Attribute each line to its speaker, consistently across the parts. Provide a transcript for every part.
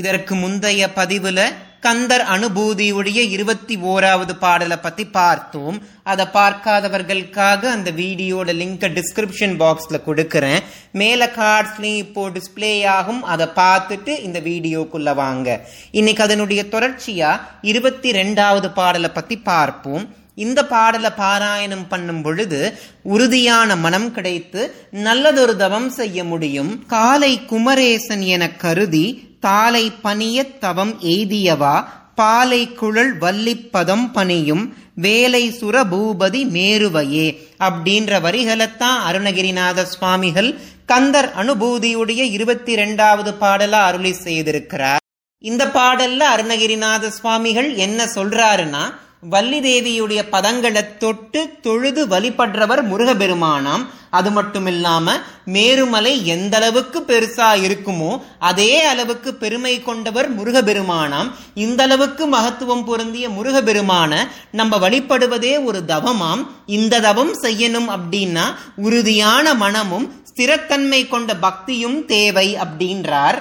Speaker 1: இதற்கு முந்தைய பதிவுல கந்தர் அனுபூதியுடைய இருபத்தி ஓராவது பாடலை பத்தி பார்த்தோம். அதை பார்க்காதவர்களுக்காக அந்த வீடியோட லிங்கை டிஸ்கிரிப்ஷன் பாக்ஸ்ல கொடுக்கறேன். மேல கார்ட்ஸ்லயும் இப்போ டிஸ்பிளே ஆகும். அதை பார்த்துட்டு இந்த வீடியோக்குள்ள வாங்க. இன்னைக்கு அதனுடைய தொடர்ச்சியா இருபத்தி ரெண்டாவது பாடலை பத்தி பார்ப்போம். இந்த பாடலை பாராயணம் பண்ணும் பொழுது உறுதியான மனம் கிடைத்து நல்லதொரு தவம் செய்ய முடியும். காலை குமரேசன் என கருதி தாலை பணிய தவம் எய்தியவா? பாலை குழல் வள்ளிப்பதம் பணியும் வேலை சுர பூபதி மேருவையே அப்படின்ற வரிகளைத்தான் அருணகிரிநாத சுவாமிகள் கந்தர் அனுபூதியுடைய இருபத்தி ரெண்டாவது பாடலா அருளி செய்திருக்கிறார். இந்த பாடல்ல அருணகிரிநாத சுவாமிகள் என்ன சொல்றாருன்னா வள்ளி தேவியுடைய பதங்களை தொட்டு தொழுது வழிபடுறவர் முருகபெருமானாம் அது மட்டும் இல்லாம மேருமலை எந்த அளவுக்கு பெருசா இருக்குமோ அதே அளவுக்கு பெருமை கொண்டவர் முருகபெருமானாம் இந்த அளவுக்கு மகத்துவம் பொருந்திய முருகபெருமான நம்ம வழிபடுவதே ஒரு தவமாம். இந்த தவம் செய்யணும் அப்படின்னா உறுதியான மனமும் ஸ்திரத்தன்மை கொண்ட பக்தியும் தேவை அப்படின்றார்.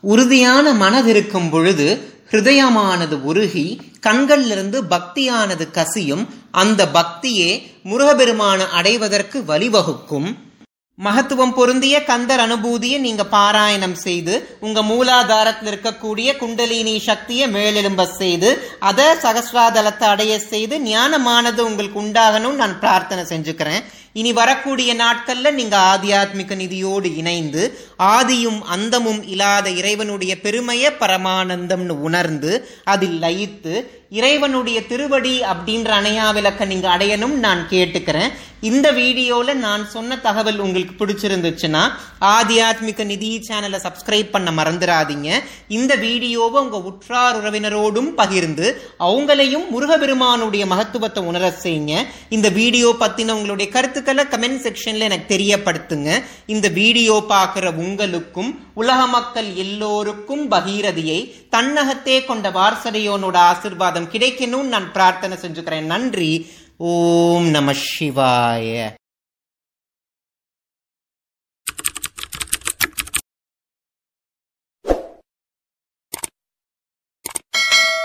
Speaker 1: உறுதியான மனதிருக்கும் பொழுது ஹிருதயமானது உருகி கண்களிலிருந்து பக்தியானது கசியும் அந்த பக்தியே முருகபெருமான அடைவதற்கு வழிவகுக்கும். மகத்துவம் பொருந்திய கந்தர் அனுபூதியை நீங்க பாராயணம் செய்து உங்க மூலாதாரத்தில் இருக்கக்கூடிய குண்டலினி சக்தியை மேலெலும்ப செய்து அதை சகசிராதலத்தை அடைய செய்து ஞானமானது உங்களுக்கு உண்டாகணும்னு நான் பிரார்த்தனை செஞ்சுக்கிறேன். இனி வரக்கூடிய நாட்கள்ல நீங்க ஆத்தியாத்மிக நிதியோடு இணைந்து ஆதியும் அந்தமும் இல்லாத இறைவனுடைய பெருமைய பரமானந்தம்னு உணர்ந்து அதில் லயித்து இறைவனுடைய திருவடி அப்படின்ற அணையா விளக்க நீங்க அடையணும் நான் கேட்டுக்கிறேன். இந்த வீடியோல நான் சொன்ன தகவல் உங்களுக்கு பிடிச்சிருந்துச்சுன்னா ஆத்தியாத்மிக நிதி சேனலை சப்ஸ்கிரைப் பண்ண மறந்துடாதீங்க. இந்த வீடியோவை உங்க உற்றார் உறவினரோடும் பகிர்ந்து அவங்களையும் முருகபெருமானுடைய மகத்துவத்தை உணர செய்யுங்க. இந்த வீடியோ பத்தின உங்களுடைய கருத்துக்களை கமெண்ட் செக்ஷன்ல எனக்கு தெரியப்படுத்துங்க. இந்த வீடியோ பார்க்குற உங்களுக்கும் உலக மக்கள் எல்லோருக்கும் பகீரதியை தன்னகத்தே கொண்ட வாரசடையோனோட ஆசிர்வாதம் கிடைக்கணும்னு நான் பிரார்த்தனை செஞ்சுக்கிறேன். நன்றி. ஓம் நம சிவாய.